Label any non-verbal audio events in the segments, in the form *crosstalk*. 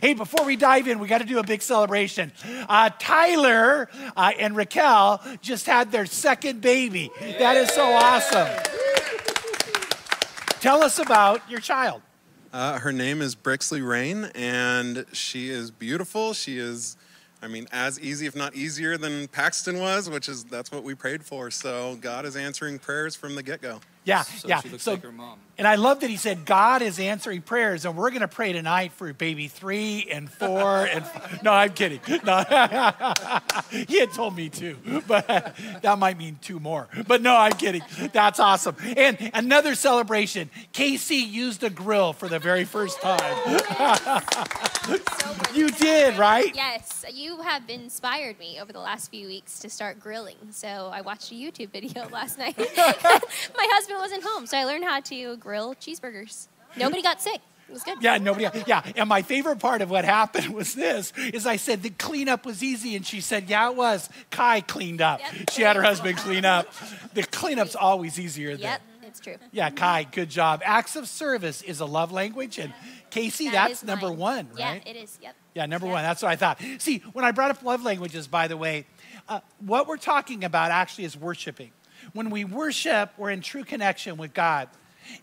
Hey, before we dive in, we got to do a big celebration. Uh, Tyler uh, and Raquel just had their second baby. That is so awesome. Tell us about your child. Uh, her name is Brixley Rain, and she is beautiful. She is, I mean, as easy, if not easier, than Paxton was, which is that's what we prayed for. So God is answering prayers from the get go. Yeah, So yeah. she looks so, like her mom. and I love that he said God is answering prayers, and we're going to pray tonight for baby three and four and. *laughs* No, I'm kidding. *laughs* No, *laughs* he had told me two, but that might mean two more. But no, I'm kidding. That's awesome. And another celebration. Casey used a grill for the very first time. You did, right? Yes, you have inspired me over the last few weeks to start grilling. So I watched a YouTube video last night. My husband wasn't home, so I learned how to grill cheeseburgers. Nobody got sick. It was good. Yeah, nobody. Yeah, and my favorite part of what happened *laughs* was this: is I said the cleanup was easy, and she said, "Yeah, it was." Kai cleaned up. Yep. She had her husband clean up. The cleanup's always easier. Than, Yep, it's true. Yeah, Kai, good job. Acts of service is a love language, and Casey, That that's number mine. one, right? Yeah, it is. Yep. Yeah, number Yep. one. That's what I thought. See, when I brought up love languages, by the way, uh, what we're talking about actually is worshiping. When we worship, we're in true connection with God.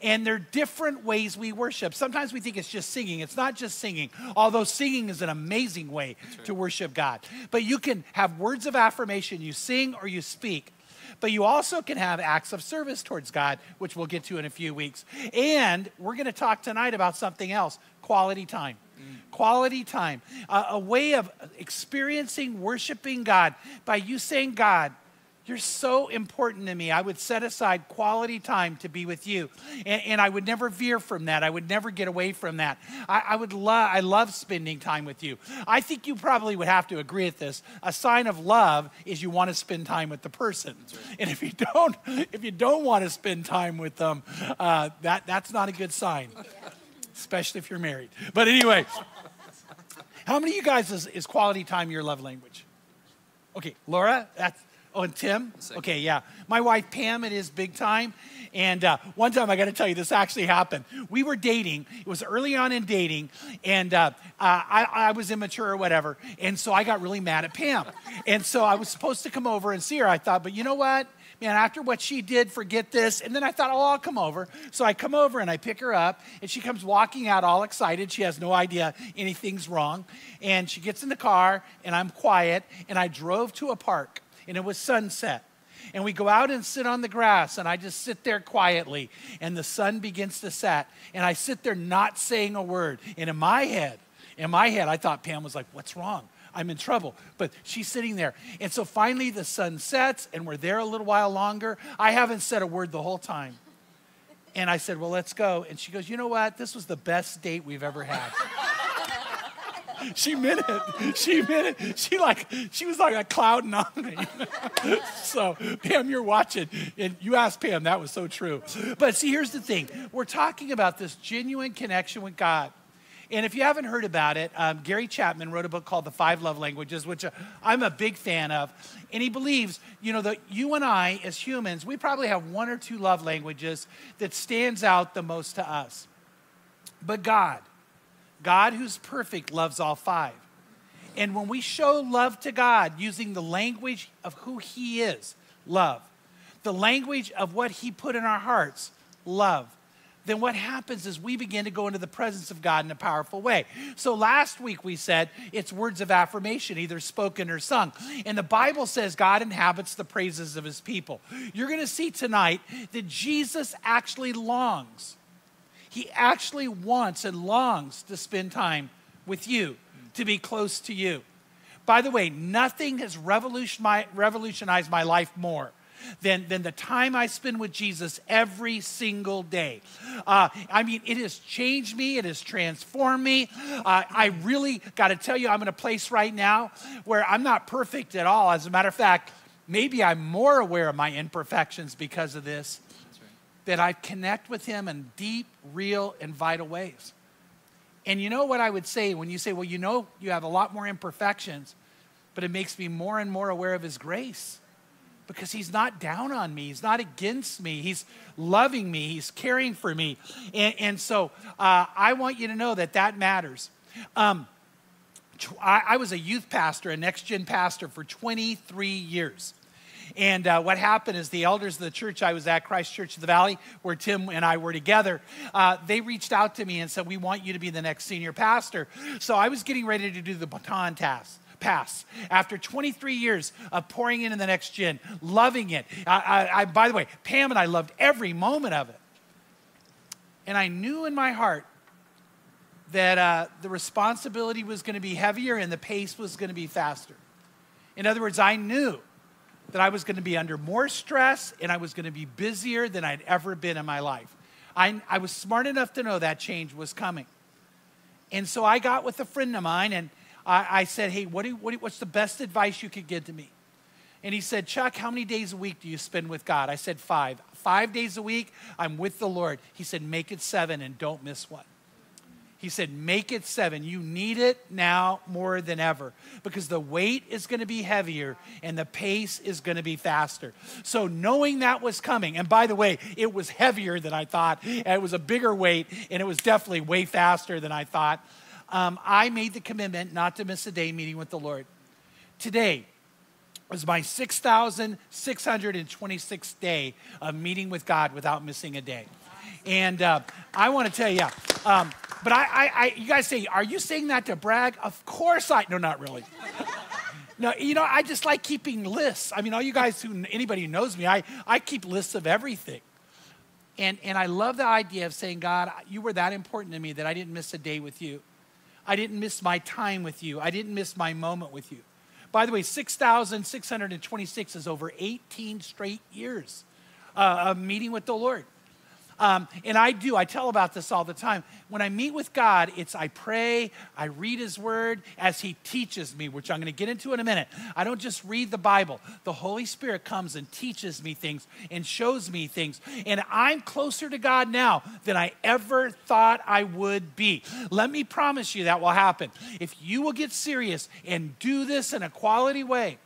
And there are different ways we worship. Sometimes we think it's just singing. It's not just singing, although singing is an amazing way to worship God. But you can have words of affirmation, you sing or you speak. But you also can have acts of service towards God, which we'll get to in a few weeks. And we're going to talk tonight about something else quality time. Mm. Quality time, a, a way of experiencing worshiping God by you saying, God, you're so important to me. I would set aside quality time to be with you. And, and I would never veer from that. I would never get away from that. I, I would love, I love spending time with you. I think you probably would have to agree with this. A sign of love is you want to spend time with the person. And if you don't, if you don't want to spend time with them, uh, that, that's not a good sign, especially if you're married. But anyway, how many of you guys is, is quality time your love language? Okay, Laura, that's, oh, and Tim? Okay, yeah. My wife Pam, it is big time. And uh, one time, I got to tell you, this actually happened. We were dating. It was early on in dating, and uh, uh, I, I was immature or whatever. And so I got really mad at Pam. And so I was supposed to come over and see her. I thought, but you know what? Man, after what she did, forget this. And then I thought, oh, I'll come over. So I come over and I pick her up, and she comes walking out all excited. She has no idea anything's wrong. And she gets in the car, and I'm quiet, and I drove to a park, and it was sunset. And we go out and sit on the grass, and I just sit there quietly, and the sun begins to set. And I sit there not saying a word. And in my head, in my head, I thought Pam was like, What's wrong? I'm in trouble. But she's sitting there. And so finally the sun sets, and we're there a little while longer. I haven't said a word the whole time. And I said, Well, let's go. And she goes, You know what? This was the best date we've ever had. She meant it. She meant it. She like she was like a cloud nine. *laughs* so Pam, you're watching, and you asked Pam. That was so true. But see, here's the thing: we're talking about this genuine connection with God. And if you haven't heard about it, um, Gary Chapman wrote a book called The Five Love Languages, which uh, I'm a big fan of. And he believes, you know, that you and I, as humans, we probably have one or two love languages that stands out the most to us. But God, God who's perfect, loves all five. And when we show love to God using the language of who He is, love, the language of what He put in our hearts, love, then what happens is we begin to go into the presence of God in a powerful way. So last week we said it's words of affirmation, either spoken or sung. And the Bible says God inhabits the praises of His people. You're going to see tonight that Jesus actually longs he actually wants and longs to spend time with you, to be close to you. By the way, nothing has revolutionized my life more. Than, than the time I spend with Jesus every single day. Uh, I mean, it has changed me, it has transformed me. Uh, I really got to tell you, I'm in a place right now where I'm not perfect at all. As a matter of fact, maybe I'm more aware of my imperfections because of this that I connect with Him in deep, real, and vital ways. And you know what I would say when you say, well, you know, you have a lot more imperfections, but it makes me more and more aware of His grace because He's not down on me. He's not against me. He's loving me. He's caring for me. And, and so uh, I want you to know that that matters. Um, I, I was a youth pastor, a next gen pastor for 23 years. And uh, what happened is the elders of the church I was at, Christ Church of the Valley, where Tim and I were together, uh, they reached out to me and said, We want you to be the next senior pastor. So I was getting ready to do the baton task pass after 23 years of pouring into the next gen, loving it. I, I, I, by the way, Pam and I loved every moment of it. And I knew in my heart that uh, the responsibility was going to be heavier and the pace was going to be faster. In other words, I knew that I was going to be under more stress and I was going to be busier than I'd ever been in my life. I, I was smart enough to know that change was coming. And so I got with a friend of mine and I, I said, Hey, what do, what do, what's the best advice you could give to me? And he said, Chuck, how many days a week do you spend with God? I said, Five. Five days a week, I'm with the Lord. He said, Make it seven and don't miss one. He said, Make it seven. You need it now more than ever because the weight is going to be heavier and the pace is going to be faster. So, knowing that was coming, and by the way, it was heavier than I thought, it was a bigger weight, and it was definitely way faster than I thought. Um, I made the commitment not to miss a day meeting with the Lord. Today was my 6,626th day of meeting with God without missing a day. And uh, I want to tell you, um, but I, I, I, you guys say, are you saying that to brag? Of course I, no, not really. *laughs* no, you know, I just like keeping lists. I mean, all you guys who, anybody who knows me, I, I keep lists of everything. And, and I love the idea of saying, God, you were that important to me that I didn't miss a day with you. I didn't miss my time with you. I didn't miss my moment with you. By the way, 6,626 is over 18 straight years uh, of meeting with the Lord. Um, and I do, I tell about this all the time. When I meet with God, it's I pray, I read His Word as He teaches me, which I'm going to get into in a minute. I don't just read the Bible, the Holy Spirit comes and teaches me things and shows me things. And I'm closer to God now than I ever thought I would be. Let me promise you that will happen. If you will get serious and do this in a quality way,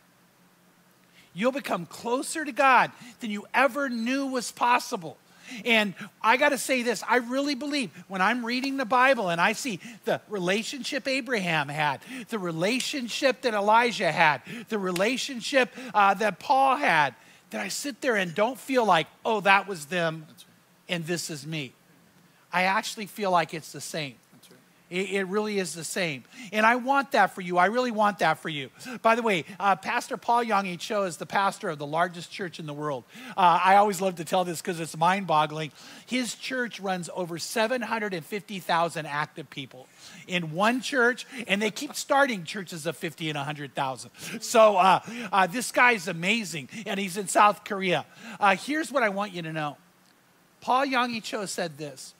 you'll become closer to God than you ever knew was possible. And I got to say this I really believe when I'm reading the Bible and I see the relationship Abraham had, the relationship that Elijah had, the relationship uh, that Paul had, that I sit there and don't feel like, oh, that was them and this is me. I actually feel like it's the same. It, it, really is the same. And I want that for you. I really want that for you. By the way, uh, Pastor Paul Yonggi Cho is the pastor of the largest church in the world. Uh, I always love to tell this because it's mind boggling. His church runs over 750,000 active people in one church, and they keep starting churches of 50 and 100,000. So uh, uh, this guy's amazing, and he's in South Korea. Uh, here's what I want you to know Paul Yonggi Cho said this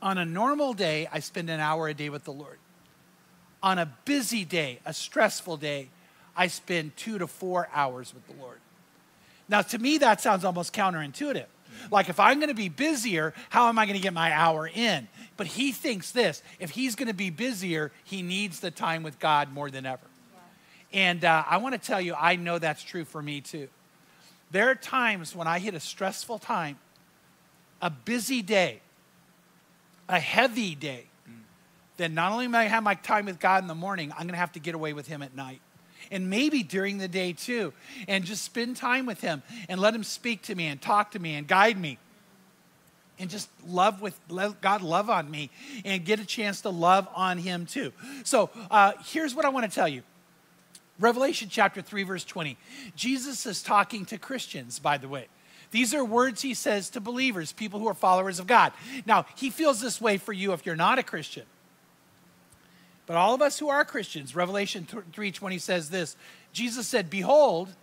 on a normal day, I spend an hour a day with the Lord. On a busy day, a stressful day, I spend two to four hours with the Lord. Now, to me, that sounds almost counterintuitive. Like, if I'm going to be busier, how am I going to get my hour in? But he thinks this if he's going to be busier, he needs the time with God more than ever. And uh, I want to tell you, I know that's true for me too. There are times when I hit a stressful time, a busy day, a heavy day, then not only am I have my time with God in the morning, I'm going to have to get away with Him at night. And maybe during the day too, and just spend time with Him and let Him speak to me and talk to me and guide me. And just love with let God love on me and get a chance to love on Him too. So uh, here's what I want to tell you. Revelation chapter 3, verse 20. Jesus is talking to Christians, by the way. These are words he says to believers, people who are followers of God. Now, he feels this way for you if you're not a Christian. But all of us who are Christians, Revelation 3:20 says this. Jesus said, "Behold,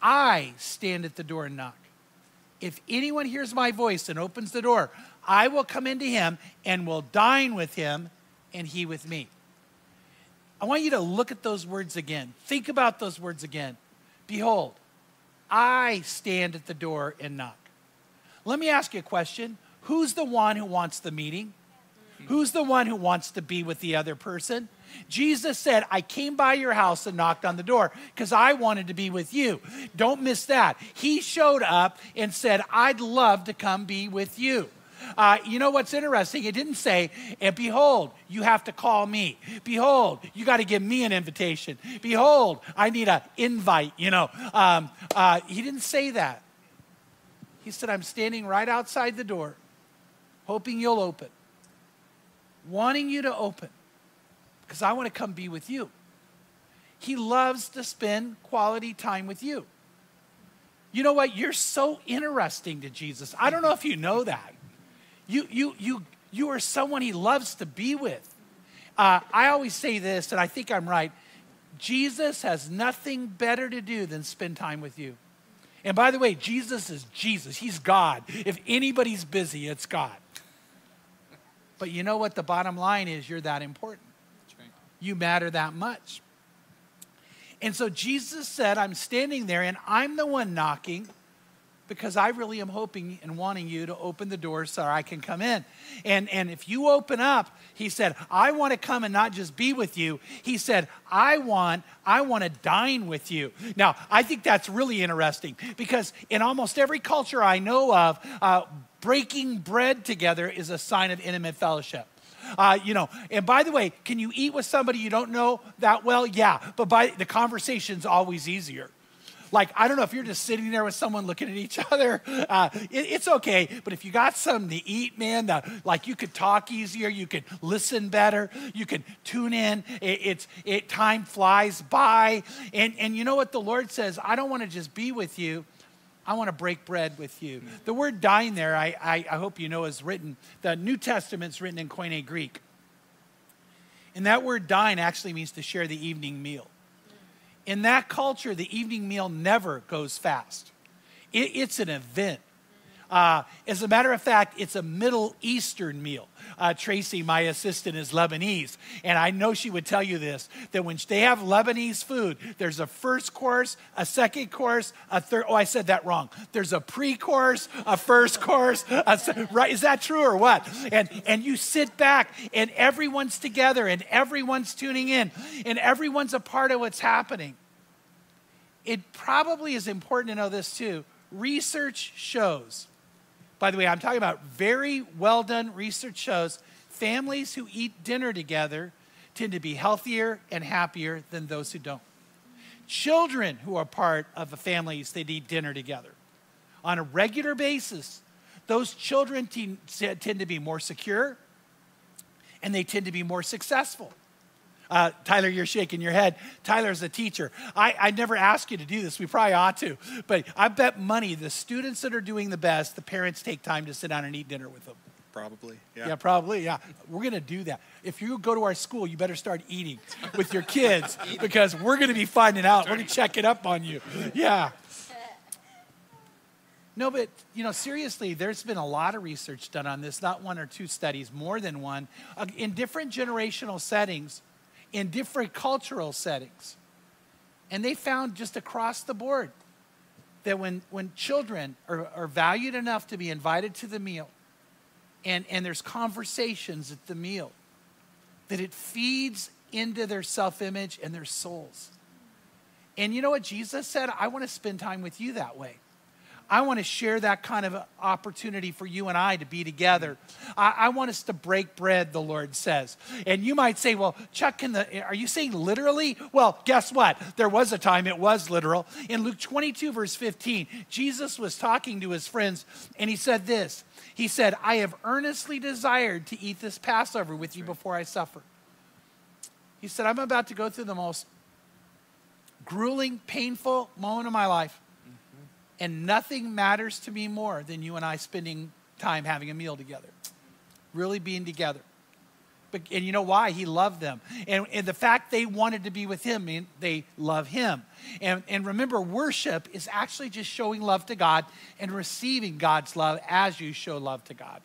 I stand at the door and knock. If anyone hears my voice and opens the door, I will come into him and will dine with him and he with me." I want you to look at those words again. Think about those words again. Behold, I stand at the door and knock. Let me ask you a question. Who's the one who wants the meeting? Who's the one who wants to be with the other person? Jesus said, I came by your house and knocked on the door because I wanted to be with you. Don't miss that. He showed up and said, I'd love to come be with you. Uh, you know what's interesting? It didn't say, and behold, you have to call me. Behold, you got to give me an invitation. Behold, I need an invite, you know. Um, uh, he didn't say that. He said, I'm standing right outside the door, hoping you'll open, wanting you to open, because I want to come be with you. He loves to spend quality time with you. You know what? You're so interesting to Jesus. I don't know if you know that. You, you, you, you are someone he loves to be with. Uh, I always say this, and I think I'm right. Jesus has nothing better to do than spend time with you. And by the way, Jesus is Jesus. He's God. If anybody's busy, it's God. But you know what? The bottom line is you're that important. You matter that much. And so Jesus said, I'm standing there and I'm the one knocking because I really am hoping and wanting you to open the door so I can come in. And, and if you open up, he said, I want to come and not just be with you. He said, I want, I want to dine with you. Now, I think that's really interesting because in almost every culture I know of, uh, breaking bread together is a sign of intimate fellowship. Uh, you know, and by the way, can you eat with somebody you don't know that well? Yeah, but by the conversation's always easier. Like, I don't know if you're just sitting there with someone looking at each *laughs* other, uh, it, it's okay. But if you got something to eat, man, the, like you could talk easier, you could listen better, you can tune in. It, it's it time flies by, and and you know what the Lord says? I don't want to just be with you. I want to break bread with you. The word dine there, I, I, I hope you know, is written, the New Testament's written in Koine Greek. And that word dine actually means to share the evening meal. In that culture, the evening meal never goes fast, it, it's an event. Uh, as a matter of fact, it's a Middle Eastern meal. Uh, Tracy, my assistant, is Lebanese. And I know she would tell you this that when they have Lebanese food, there's a first course, a second course, a third. Oh, I said that wrong. There's a pre course, a first course. A, right? Is that true or what? And, and you sit back and everyone's together and everyone's tuning in and everyone's a part of what's happening. It probably is important to know this too. Research shows by the way, I'm talking about very well done research shows families who eat dinner together tend to be healthier and happier than those who don't. Children who are part of the families that eat dinner together on a regular basis, those children tend to be more secure and they tend to be more successful. Uh, Tyler, you're shaking your head. Tyler's a teacher. I, I never ask you to do this. We probably ought to. But I bet money the students that are doing the best, the parents take time to sit down and eat dinner with them. Probably, yeah. Yeah, probably, yeah. We're going to do that. If you go to our school, you better start eating with your kids *laughs* because we're going to be finding out. We're going to check it up on you. *laughs* Yeah. No, but you know, seriously, there's been a lot of research done on this, not one or two studies, more than one, uh, in different generational settings in different cultural settings. And they found just across the board that when, when children are, are valued enough to be invited to the meal and, and there's conversations at the meal, that it feeds into their self image and their souls. And you know what Jesus said? I want to spend time with you that way. I want to share that kind of opportunity for you and I to be together. I, I, want us to break bread, the Lord says. And you might say, well, Chuck, can the, are you saying literally? Well, guess what? There was a time it was literal. In Luke 22, verse 15, Jesus was talking to his friends and he said this He said, I have earnestly desired to eat this Passover with you before I suffer. He said, I'm about to go through the most grueling, painful moment of my life. And nothing matters to me more than you and I spending time having a meal together, really being together. But, and you know why? He loved them. And, and the fact they wanted to be with him, mean they love him. And, and remember, worship is actually just showing love to God and receiving God's love as you show love to God.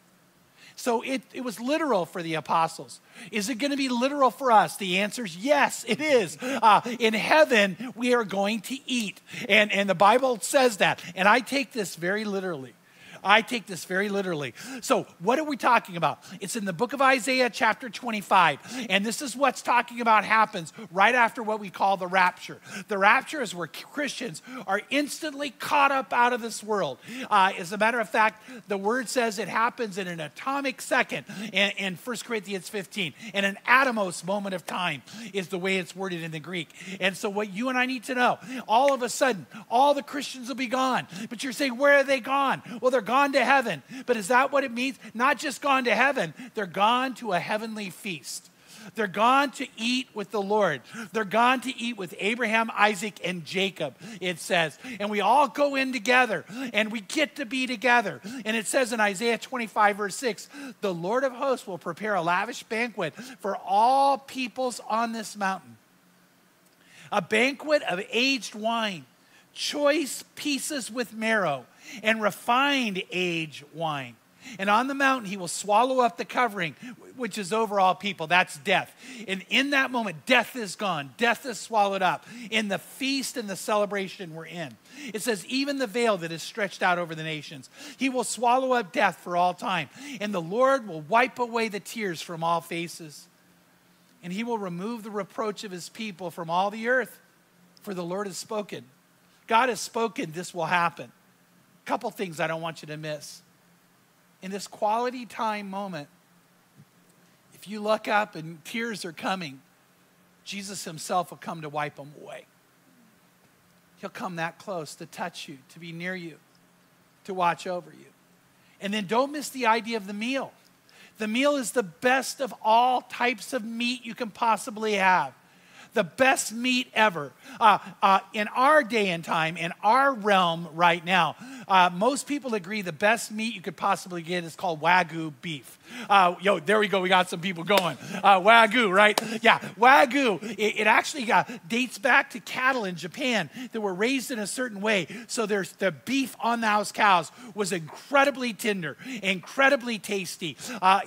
So it, it was literal for the apostles. Is it going to be literal for us? The answer is yes, it is. Uh, in heaven, we are going to eat. And, and the Bible says that. And I take this very literally. I take this very literally. So, what are we talking about? It's in the book of Isaiah, chapter 25. And this is what's talking about happens right after what we call the rapture. The rapture is where Christians are instantly caught up out of this world. Uh, as a matter of fact, the word says it happens in an atomic second in, in 1 Corinthians 15. In an atomos moment of time is the way it's worded in the Greek. And so, what you and I need to know all of a sudden, all the Christians will be gone. But you're saying, where are they gone? Well, they're gone to heaven. But is that what it means? Not just gone to heaven, they're gone to a heavenly feast. They're gone to eat with the Lord. They're gone to eat with Abraham, Isaac, and Jacob, it says. And we all go in together and we get to be together. And it says in Isaiah 25, verse 6 the Lord of hosts will prepare a lavish banquet for all peoples on this mountain. A banquet of aged wine, choice pieces with marrow, and refined aged wine. And on the mountain, he will swallow up the covering, which is over all people. That's death. And in that moment, death is gone. Death is swallowed up in the feast and the celebration we're in. It says, even the veil that is stretched out over the nations, he will swallow up death for all time. And the Lord will wipe away the tears from all faces. And he will remove the reproach of his people from all the earth, for the Lord has spoken. God has spoken, this will happen. Couple things I don't want you to miss in this quality time moment, if you look up and tears are coming, Jesus himself will come to wipe them away. He'll come that close to touch you, to be near you, to watch over you. And then don't miss the idea of the meal. The meal is the best of all types of meat you can possibly have the best meat ever. Uh, uh, in our day and time, in our realm right now, uh, most people agree the best meat you could possibly get is called Wagyu beef. Uh, yo, there we go. We got some people going. Uh, wagyu, right? Yeah, Wagyu. It, it actually uh, dates back to cattle in Japan that were raised in a certain way. So there's the beef on those cows was incredibly tender, incredibly tasty,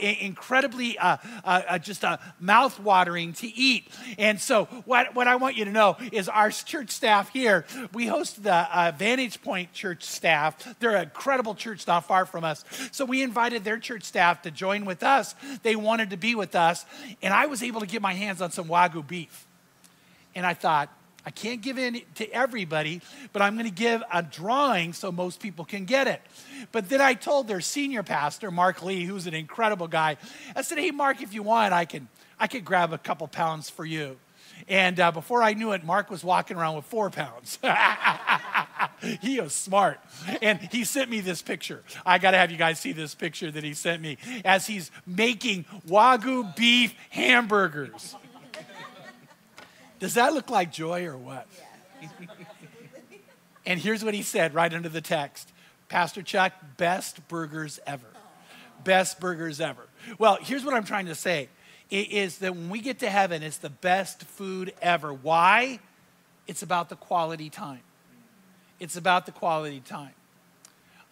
incredibly uh, uh, just mouth watering to eat. And so what, what I want you to know is our church staff here, we host the uh, Vantage Point church staff. They're an incredible church not far from us. So we invited their church staff to join join with us. They wanted to be with us. And I was able to get my hands on some Wagyu beef. And I thought, I can't give in to everybody, but I'm going to give a drawing so most people can get it. But then I told their senior pastor, Mark Lee, who's an incredible guy, I said, Hey, Mark, if you want, I can, I can grab a couple pounds for you. And uh, before I knew it, Mark was walking around with four pounds. *laughs* he was smart. And he sent me this picture. I got to have you guys see this picture that he sent me as he's making Wagyu beef hamburgers. Does that look like joy or what? and here's what he said right under the text Pastor Chuck, best burgers ever. Best burgers ever. Well, here's what I'm trying to say is that when we get to heaven, it's the best food ever. Why? It's about the quality time. It's about the quality time.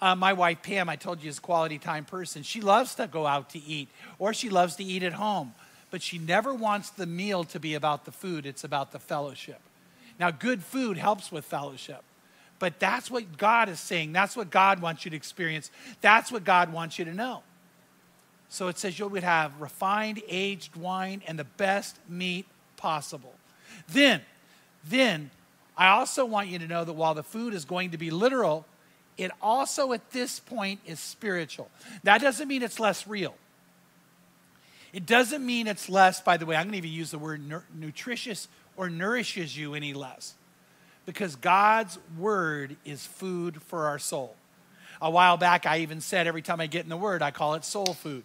Uh, my wife Pam, I told you, is a quality time person. She loves to go out to eat, or she loves to eat at home, but she never wants the meal to be about the food. It's about the fellowship. Now, good food helps with fellowship, but that's what God is saying. That's what God wants you to experience. That's what God wants you to know. So it says you would have refined aged wine and the best meat possible. Then, then I also want you to know that while the food is going to be literal, it also at this point is spiritual. That doesn't mean it's less real. It doesn't mean it's less, by the way, I'm going to even use the word nutritious or nourishes you any less. Because God's word is food for our soul. A while back, I even said every time I get in the word, I call it soul food.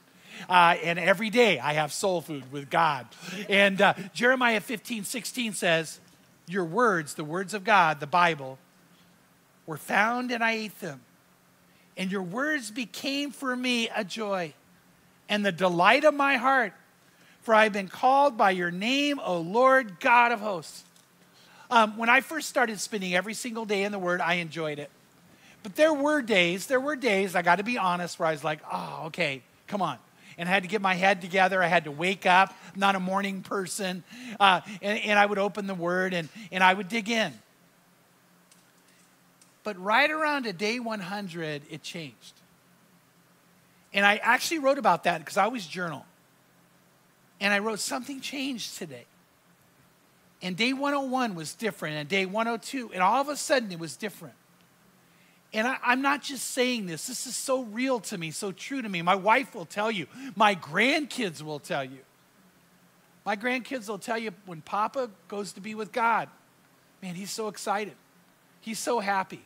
Uh, and every day I have soul food with God. And uh, Jeremiah 15, 16 says, Your words, the words of God, the Bible, were found and I ate them. And your words became for me a joy and the delight of my heart. For I have been called by your name, O Lord God of hosts. Um, when I first started spending every single day in the Word, I enjoyed it. But there were days, there were days, I got to be honest, where I was like, oh, okay, come on and I had to get my head together. I had to wake up. I'm not a morning person. Uh, and, and I would open the word and, and I would dig in. But right around a day 100, it changed. And I actually wrote about that because I always journal. And I wrote, Something changed today. And day 101 was different, and day 102, and all of a sudden it was different. And I, am not just saying this, this is so real to me, so true to me. My wife will tell you, my grandkids will tell you. My grandkids will tell you when Papa goes to be with God, man, he's so excited. He's so happy.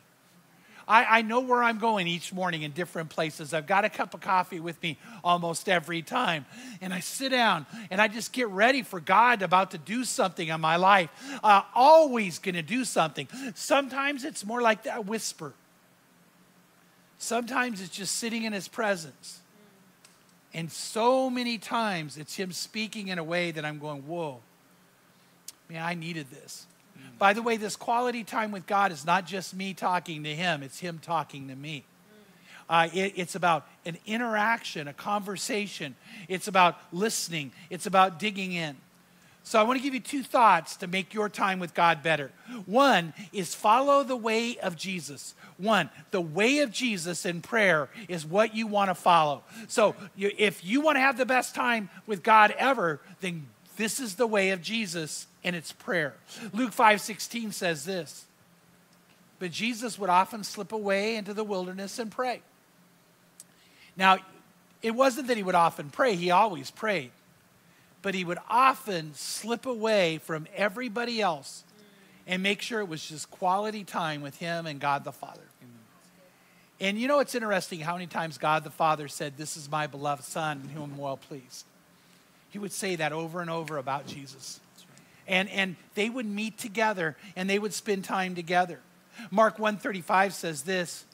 I, I know where I'm going each morning in different places. I've got a cup of coffee with me almost every time. And I sit down and I just get ready for God about to do something in my life. Uh, always going to do something. Sometimes it's more like that whisper. Sometimes it's just sitting in his presence. And so many times it's him speaking in a way that I'm going, whoa, man, I needed this. By the way, this quality time with God is not just me talking to Him, it's Him talking to me. Uh, it, it's about an interaction, a conversation. It's about listening. It's about digging in. So I want to give you two thoughts to make your time with God better. One is follow the way of Jesus. One, the way of Jesus in prayer is what you want to follow. So if you want to have the best time with God ever, then this is the way of Jesus and it's prayer. Luke 5:16 says this. But Jesus would often slip away into the wilderness and pray. Now, it wasn't that he would often pray, he always prayed. But he would often slip away from everybody else and make sure it was just quality time with him and God the Father. And you know it's interesting how many times God the Father said, This is my beloved Son in whom I'm well pleased. He would say that over and over about Jesus and, and they would meet together and they would spend time together. Mark 135 says this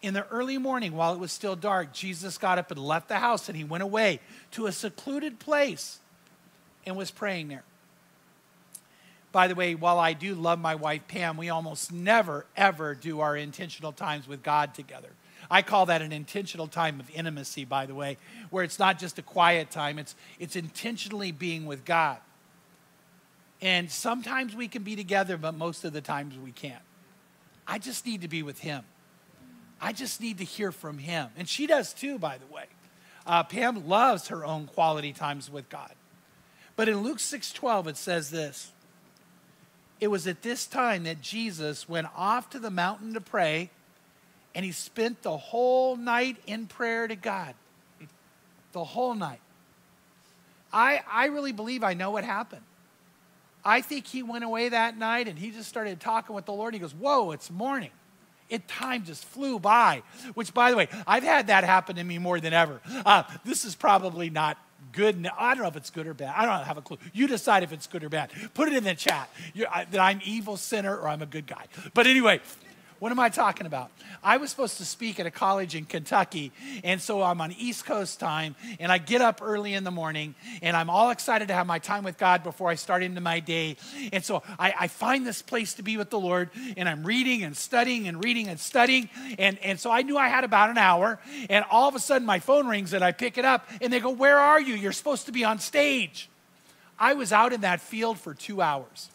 In the early morning, while it was still dark, Jesus got up and left the house and he went away to a secluded place and was praying there. By the way, while I do love my wife Pam, we almost never, ever do our intentional times with God together. I call that an intentional time of intimacy, by the way, where it's not just a quiet time, it's, it's intentionally being with God. And sometimes we can be together, but most of the times we can't. I just need to be with him. I just need to hear from him. And she does too, by the way. Uh, Pam loves her own quality times with God. But in Luke 6:12 it says this. It was at this time that Jesus went off to the mountain to pray, and he spent the whole night in prayer to God. The whole night. I, I really believe I know what happened. I think he went away that night and he just started talking with the Lord. He goes, Whoa, it's morning. It time just flew by. Which, by the way, I've had that happen to me more than ever. Uh, this is probably not good. I don't know if it's good or bad. I don't have a clue. You decide if it's good or bad. Put it in the chat I, that I'm evil sinner or I'm a good guy. But anyway, what am I talking about? I was supposed to speak at a college in Kentucky, and so I'm on East Coast time, and I get up early in the morning, and I'm all excited to have my time with God before I start into my day. And so I, I find this place to be with the Lord, and I'm reading and studying and reading and studying. And, and so I knew I had about an hour, and all of a sudden my phone rings, and I pick it up, and they go, Where are you? You're supposed to be on stage. I was out in that field for two hours.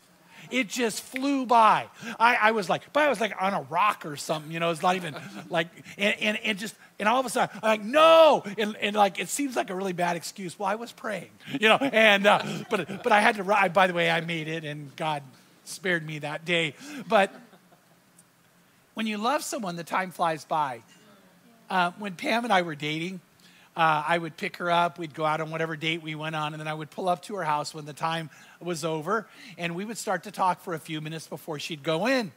It just flew by. I, I was like, but I was like on a rock or something, you know, it's not even *laughs* like, and, and, and just, and all of a sudden, I'm like, no. And, and like, it seems like a really bad excuse. Well, I was praying, you know, *laughs* and, uh, but, but I had to, ride. by the way, I made it and God spared me that day. But when you love someone, the time flies by. Uh, when Pam and I were dating, uh, I would pick her up. We'd go out on whatever date we went on, and then I would pull up to her house when the time was over, and we would start to talk for a few minutes before she'd go in.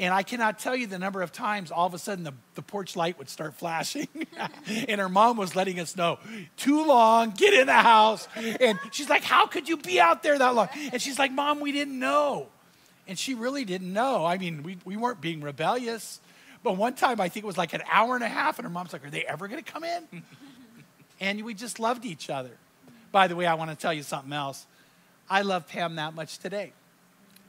And I cannot tell you the number of times all of a sudden the, the porch light would start flashing. *laughs* and her mom was letting us know, too long, get in the house. And she's like, How could you be out there that long? And she's like, Mom, we didn't know. And she really didn't know. I mean, we, we weren't being rebellious. But one time, I think it was like an hour and a half, and her mom's like, Are they ever going to come in? And we just loved each other. By the way, I want to tell you something else. I love Pam that much today.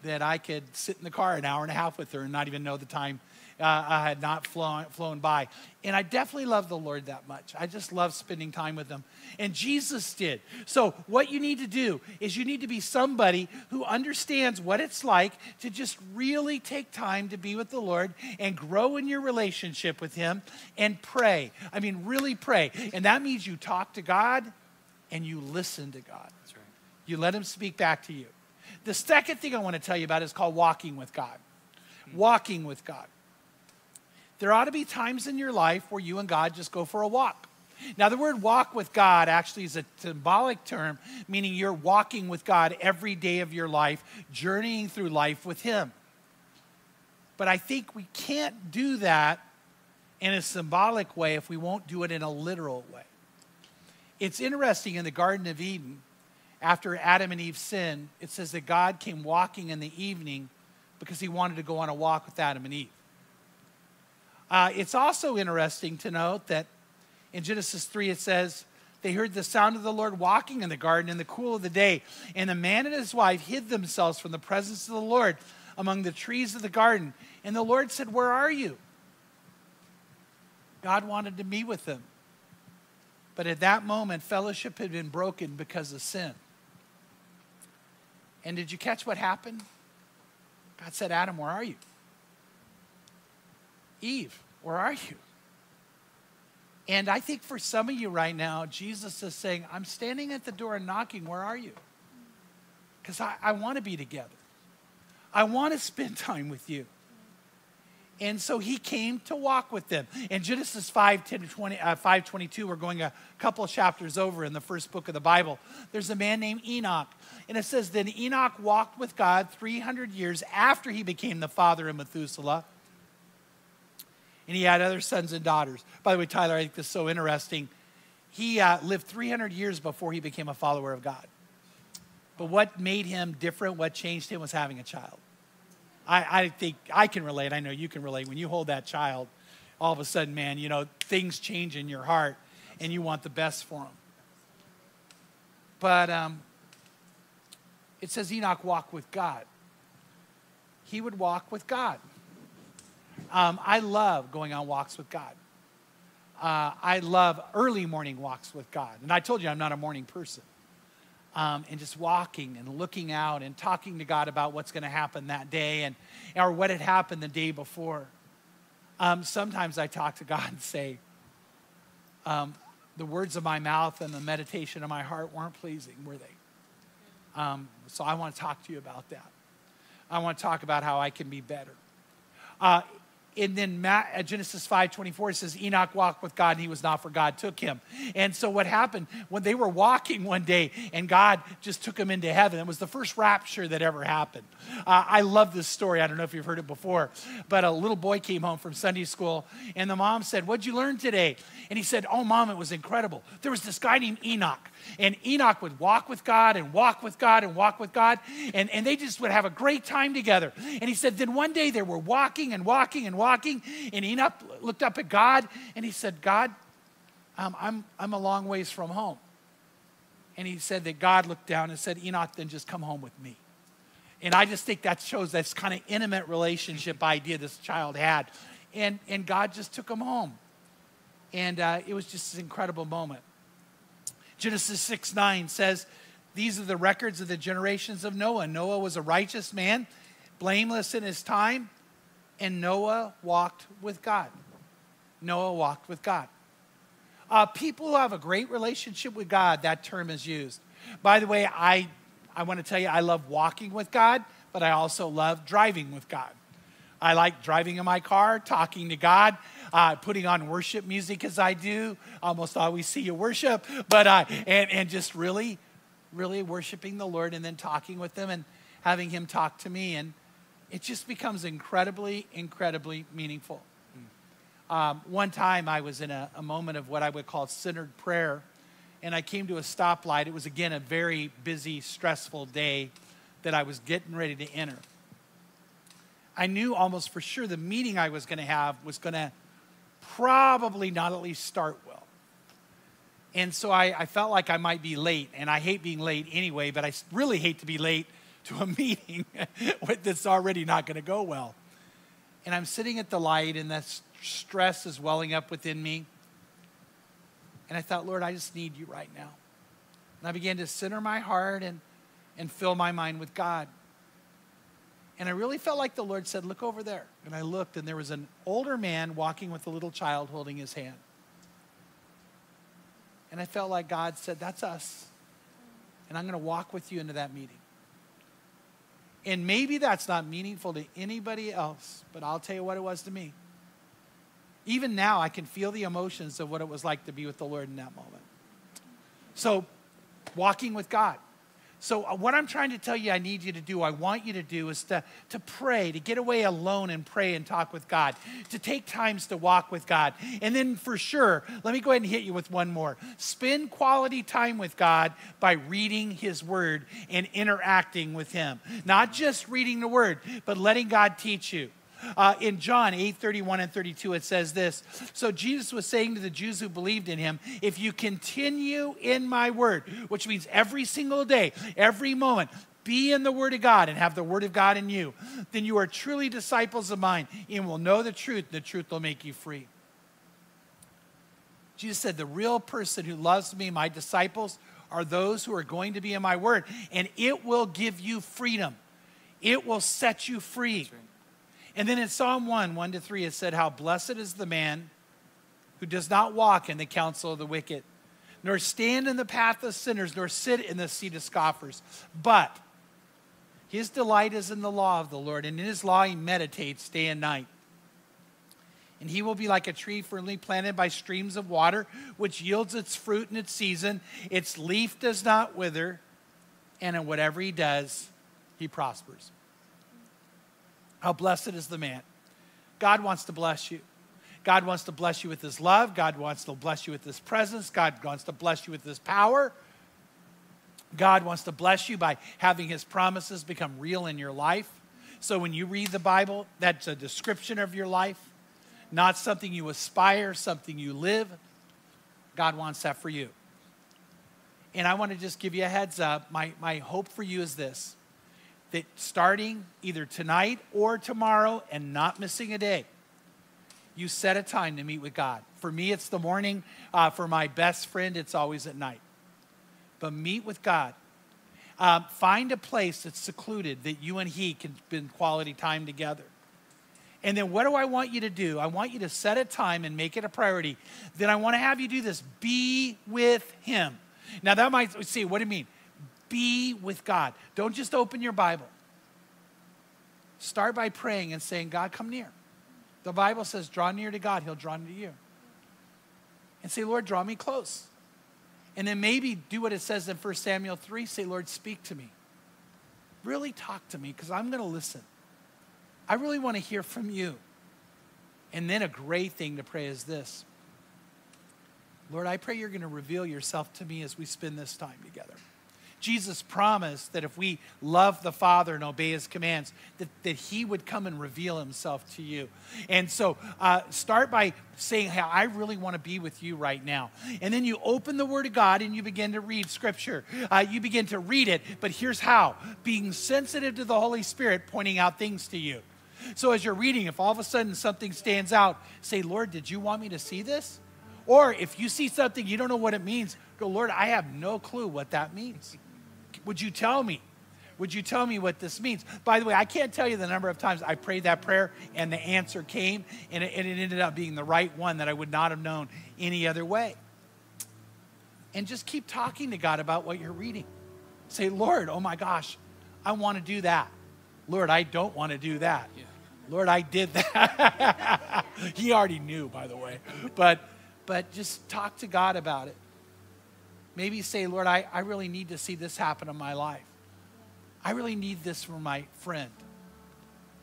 that I could sit in the car an hour and a half with her and not even know the time uh, I had not flown, flown by. And I definitely love the Lord that much. I just love spending time with Him. And Jesus did. So, what you need to do is you need to be somebody who understands what it's like to just really take time to be with the Lord and grow in your relationship with Him and pray. I mean, really pray. And that means you talk to God and you listen to God. That's right. You let Him speak back to you. The second thing I want to tell you about is called walking with God. Walking with God. There ought to be times in your life where you and God just go for a walk. Now, the word walk with God actually is a symbolic term, meaning you're walking with God every day of your life, journeying through life with Him. But I think we can't do that in a symbolic way if we won't do it in a literal way. It's interesting in the Garden of Eden, after Adam and Eve sinned, it says that God came walking in the evening because He wanted to go on a walk with Adam and Eve. Uh, it's also interesting to note that in Genesis 3 it says, They heard the sound of the Lord walking in the garden in the cool of the day, and the man and his wife hid themselves from the presence of the Lord among the trees of the garden. And the Lord said, Where are you? God wanted to meet with them. But at that moment, fellowship had been broken because of sin. And did you catch what happened? God said, Adam, where are you? Eve, where are you? And I think for some of you right now, Jesus is saying, I'm standing at the door and knocking. Where are you? Because I, I want to be together. I want to spend *laughs* time with you. And so he came to walk with them. In Genesis 5, 10 to 20, uh, 5 22, we're going a couple chapters over in the first book of the Bible. There's a man named Enoch. And it says, Then Enoch walked with God 300 years after he became the father of Methuselah and he had other sons and daughters. By the way, Tyler, I think this is so interesting. He uh, lived 300 years before he became a follower of God. But what made him different, what changed him, was having a child. I, I think I can relate. I know you can relate. When you hold that child, all of a sudden, man, you know, things change in your heart and you want the best for them. But um, it says Enoch walked with God. He would walk with God. Um, I love going on walks with God. Uh, I love early morning walks with God. And I told you I'm not a morning person. Um, and just walking and looking out and talking to God about what's going to happen that day and or what had happened the day before. Um, sometimes I talk to God and say, um, the words of my mouth and the meditation of my heart weren't pleasing, were they? Um, so I want to talk to you about that. I want to talk about how I can be better. Uh, and then Genesis 5 24 it says, Enoch walked with God and he was not, for God took him. And so, what happened when they were walking one day and God just took him into heaven? It was the first rapture that ever happened. Uh, I love this story. I don't know if you've heard it before, but a little boy came home from Sunday school and the mom said, What'd you learn today? And he said, Oh, mom, it was incredible. There was this guy named Enoch. And Enoch would walk with God and walk with God and walk with God. And, and they just would have a great time together. And he said, Then one day they were walking and walking and walking. And Enoch looked up at God and he said, God, um, I'm, I'm a long ways from home. And he said that God looked down and said, Enoch, then just come home with me. And I just think that shows this kind of intimate relationship idea this child had. And, and God just took him home. And uh, it was just an incredible moment. Genesis 6 9 says, These are the records of the generations of Noah. Noah was a righteous man, blameless in his time, and Noah walked with God. Noah walked with God. Uh, people who have a great relationship with God, that term is used. By the way, I, I want to tell you, I love walking with God, but I also love driving with God. I like driving in my car, talking to God, uh, putting on worship music as I do. Almost always see you worship, but uh, and and just really, really worshiping the Lord and then talking with Him and having Him talk to me, and it just becomes incredibly, incredibly meaningful. Um, one time I was in a, a moment of what I would call centered prayer, and I came to a stoplight. It was again a very busy, stressful day that I was getting ready to enter. I knew almost for sure the meeting I was going to have was going to probably not at least start well. And so I, I, felt like I might be late, and I hate being late anyway, but I really hate to be late *laughs* to a meeting *laughs* that's already not going to go well. And I'm sitting at the light, and that stress is welling up within me. And I thought, Lord, I just need you right now. And I began to center my heart and, and fill my mind with God. And I really felt like the Lord said, Look over there. And I looked, and there was an older man walking with a little child holding his hand. And I felt like God said, That's us. And I'm going to walk with you into that meeting. And maybe that's not meaningful to anybody else, but I'll tell you what it was to me. Even now, I can feel the emotions of what it was like to be with the Lord in that moment. So, walking with God. So, uh, what I'm trying to tell you, I need you to do, I want you to do, is to, to pray, to get away alone and pray and talk with God, to take times to walk with God. And then, for sure, let me go ahead and hit you with one more. Spend quality time with God by reading His Word and interacting with Him. Not just reading the Word, but letting God teach you. Uh, in John 8 31 and 32, it says this So Jesus was saying to the Jews who believed in him, If you continue in my word, which means every single day, every moment, be in the Word of God and have the Word of God in you, then you are truly disciples of mine and will know the truth. The truth will make you free. Jesus said, The real person who loves me, my disciples, are those who are going to be in my Word, and it will give you freedom. It will set you free. And then in Psalm 1, 1 to 3, it said, How blessed is the man who does not walk in the counsel of the wicked, nor stand in the path of sinners, nor sit in the seat of scoffers. But his delight is in the law of the Lord, and in his law he meditates day and night. And he will be like a tree firmly planted by streams of water, which yields its fruit in its season. Its leaf does not wither, and in whatever he does, he prospers. How blessed is the man. God wants to bless you. God wants to bless you with his love. God wants to bless you with his presence. God wants to bless you with his power. God wants to bless you by having his promises become real in your life. So when you read the Bible, that's a description of your life, not something you aspire, something you live. God wants that for you. And I want to just give you a heads up. My, my hope for you is this that starting either tonight or tomorrow and not missing a day, you set a time to meet with God. For me, it's the morning. Uh, for my best friend, it's always at night. But meet with God. Um, find a place that's secluded that you and He can spend quality time together. And then what do I want you to do? I want you to set a time and make it a priority. Then I want to have you do this be with Him. Now, that might see, what do you mean? Be with God. Don't just open your Bible. Start by praying and saying, God, come near. The Bible says, draw near to God, He'll draw near to you. And say, Lord, draw me close. And then maybe do what it says in 1 Samuel 3 say, Lord, speak to me. Really talk to me because I'm going to listen. I really want to hear from you. And then a great thing to pray is this Lord, I pray you're going to reveal yourself to me as we spend this time together. Jesus promised that if we love the Father and obey his commands, that, that he would come and reveal himself to you. And so uh, start by saying, Hey, I really want to be with you right now. And then you open the Word of God and you begin to read Scripture. Uh, you begin to read it, but here's how being sensitive to the Holy Spirit pointing out things to you. So as you're reading, if all of a sudden something stands out, say, Lord, did you want me to see this? Or if you see something you don't know what it means, go, Lord, I have no clue what that means. Would you tell me? Would you tell me what this means? By the way, I can't tell you the number of times I prayed that prayer and the answer came and it, and it ended up being the right one that I would not have known any other way. And just keep talking to God about what you're reading. Say, Lord, oh my gosh, I want to do that. Lord, I don't want to do that. Yeah. Lord, I did that. *laughs* he already knew, by the way. But but just talk to God about it. Maybe say, Lord, I, I really need to see this happen in my life. I really need this for my friend.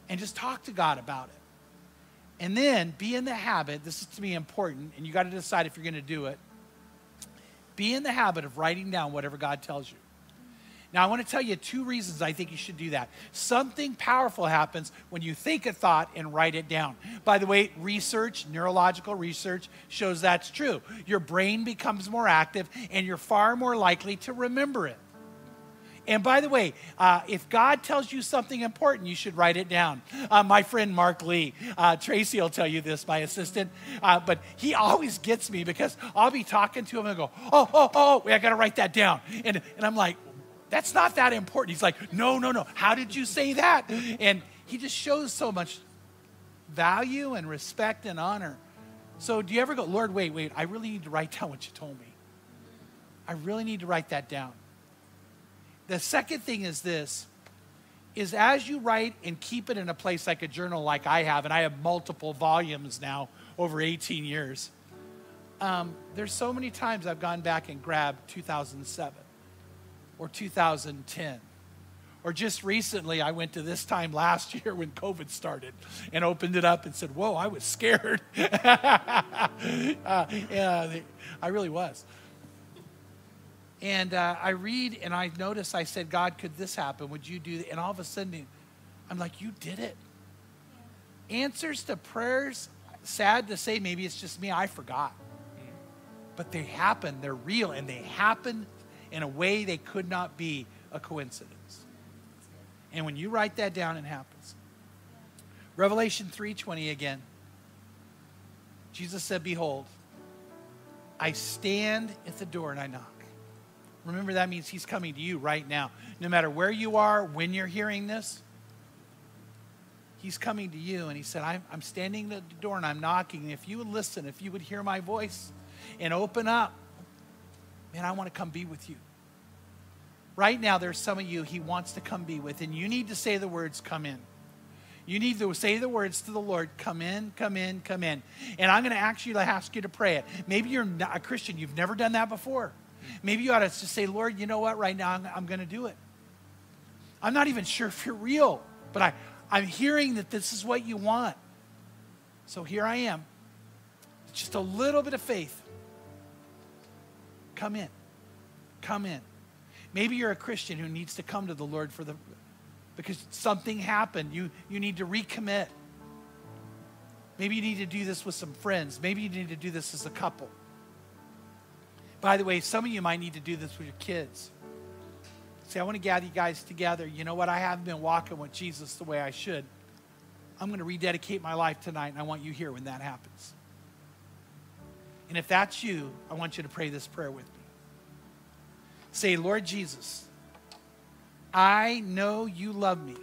And just talk to God about it. And then be in the habit, this is to be important, and you got to decide if you're going to do it. Be in the habit of writing down whatever God tells you. Now, I want to tell you two reasons I think you should do that. Something powerful happens when you think a thought and write it down. By the way, research, neurological research, shows that's true. Your brain becomes more active and you're far more likely to remember it. And by the way, uh, if God tells you something important, you should write it down. Uh, my friend Mark Lee, uh, Tracy will tell you this, my assistant, uh, but he always gets me because I'll be talking to him and go, oh, oh, oh, I got to write that down. And, and I'm like, that's not that important. He's like, no, no, no. How did you say that? And he just shows so much value and respect and honor. So do you ever go, Lord, wait, wait, I really need to write down what you told me. I really need to write that down. The second thing is this is as you write and keep it in a place like a journal like I have, and I have multiple volumes now over 18 years. Um, there's so many times I've gone back and grabbed 2007 or 2010 or just recently, I went to this time last year when COVID started and opened it up and said, Whoa, I was scared. *laughs* uh, yeah, I really was. And uh, I read and I notice, I said, God, could this happen? Would you do that? And all of a sudden, I'm like, You did it. Answers to prayers, sad to say, maybe it's just me, I forgot. But they happen, they're real, and they happen in a way they could not be a coincidence. And when you write that down, it happens. Revelation 3:20 again. Jesus said, "Behold, I stand at the door and I knock." Remember that means he's coming to you right now. No matter where you are, when you're hearing this, he's coming to you and he said, I'm, I'm standing at the door and I'm knocking. If you would listen, if you would hear my voice and open up, man, I want to come be with you. Right now, there's some of you he wants to come be with, and you need to say the words, come in. You need to say the words to the Lord, come in, come in, come in. And I'm going to actually ask you to pray it. Maybe you're not a Christian, you've never done that before. Maybe you ought to just say, Lord, you know what, right now I'm, I'm going to do it. I'm not even sure if you're real, but I, I'm hearing that this is what you want. So here I am. Just a little bit of faith. Come in. Come in. Maybe you're a Christian who needs to come to the Lord for the because something happened. You you need to recommit. Maybe you need to do this with some friends. Maybe you need to do this as a couple. By the way, some of you might need to do this with your kids. Say, I want to gather you guys together. You know what? I haven't been walking with Jesus the way I should. I'm going to rededicate my life tonight, and I want you here when that happens. And if that's you, I want you to pray this prayer with me. Say, Lord Jesus, I know you love me.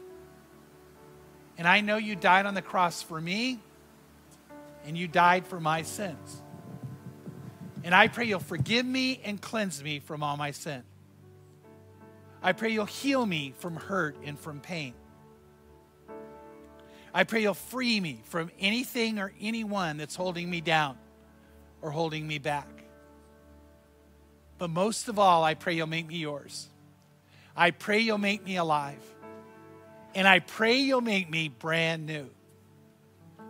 And I know you died on the cross for me, and you died for my sins. And I pray you'll forgive me and cleanse me from all my sin. I pray you'll heal me from hurt and from pain. I pray you'll free me from anything or anyone that's holding me down or holding me back. But most of all, I pray you'll make me yours. I pray you'll make me alive. And I pray you'll make me brand new.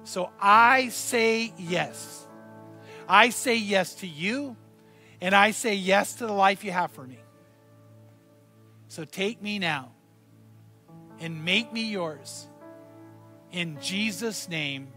So I say yes. I say yes to you, and I say yes to the life you have for me. So take me now and make me yours. In Jesus' name,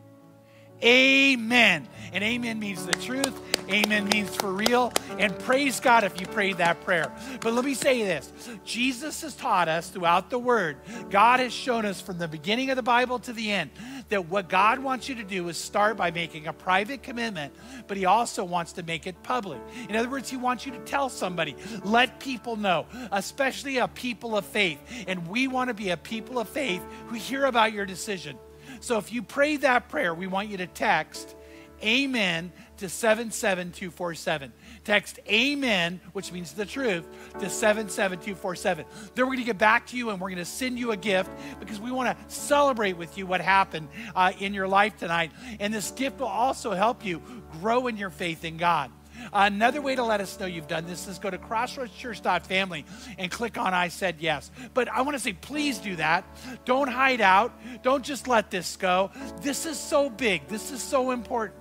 amen. And amen means the truth. Amen means for real. And praise God if you prayed that prayer. But let me say this Jesus has taught us throughout the Word, God has shown us from the beginning of the Bible to the end that what God wants you to do is start by making a private commitment, but He also wants to make it public. In other words, He wants you to tell somebody, let people know, especially a people of faith. And we want to be a people of faith who hear about your decision. So if you pray that prayer, we want you to text Amen to 77247. Text Amen, which means the truth, to 77247. Then we're going to get back to you and we're going to send you a gift because we want to celebrate with you what happened uh, in your life tonight. And this gift will also help you grow in your faith in God. Another way to let us know you've done this is go to crossroadschurch.family and click on I said yes. But I want to say, please do that. Don't hide out. Don't just let this go. This is so big. This is so important.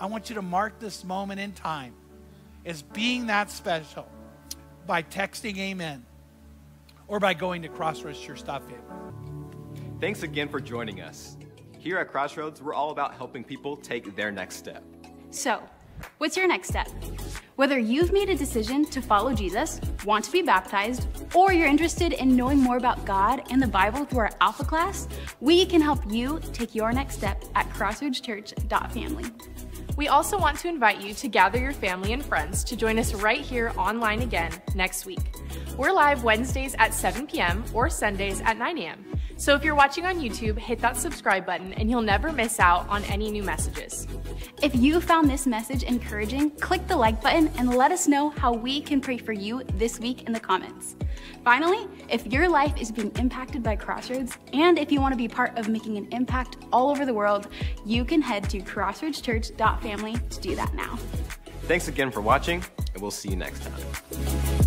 I want you to mark this moment in time as being that special by texting amen or by going to crossroadschurch.family. Thanks again for joining us. Here at Crossroads, we're all about helping people take their next step. So, what's your next step? Whether you've made a decision to follow Jesus want to be baptized, or you're interested in knowing more about God and the Bible through our Alpha class, we can help you take your next step at crossroadschurch.family. We also want to invite you to gather your family and friends to join us right here online again next week. We're live Wednesdays at 7 p.m. or Sundays at 9 a.m. So if you're watching on YouTube, hit that subscribe button and you'll never miss out on any new messages. If you found this message encouraging, click the like button and let us know how we can pray for you this week in the comments. Finally, if your life is being impacted by Crossroads and if you want to be part of making an impact all over the world, you can head to crossroadschurch.family to do that now. Thanks again for watching, and we'll see you next time.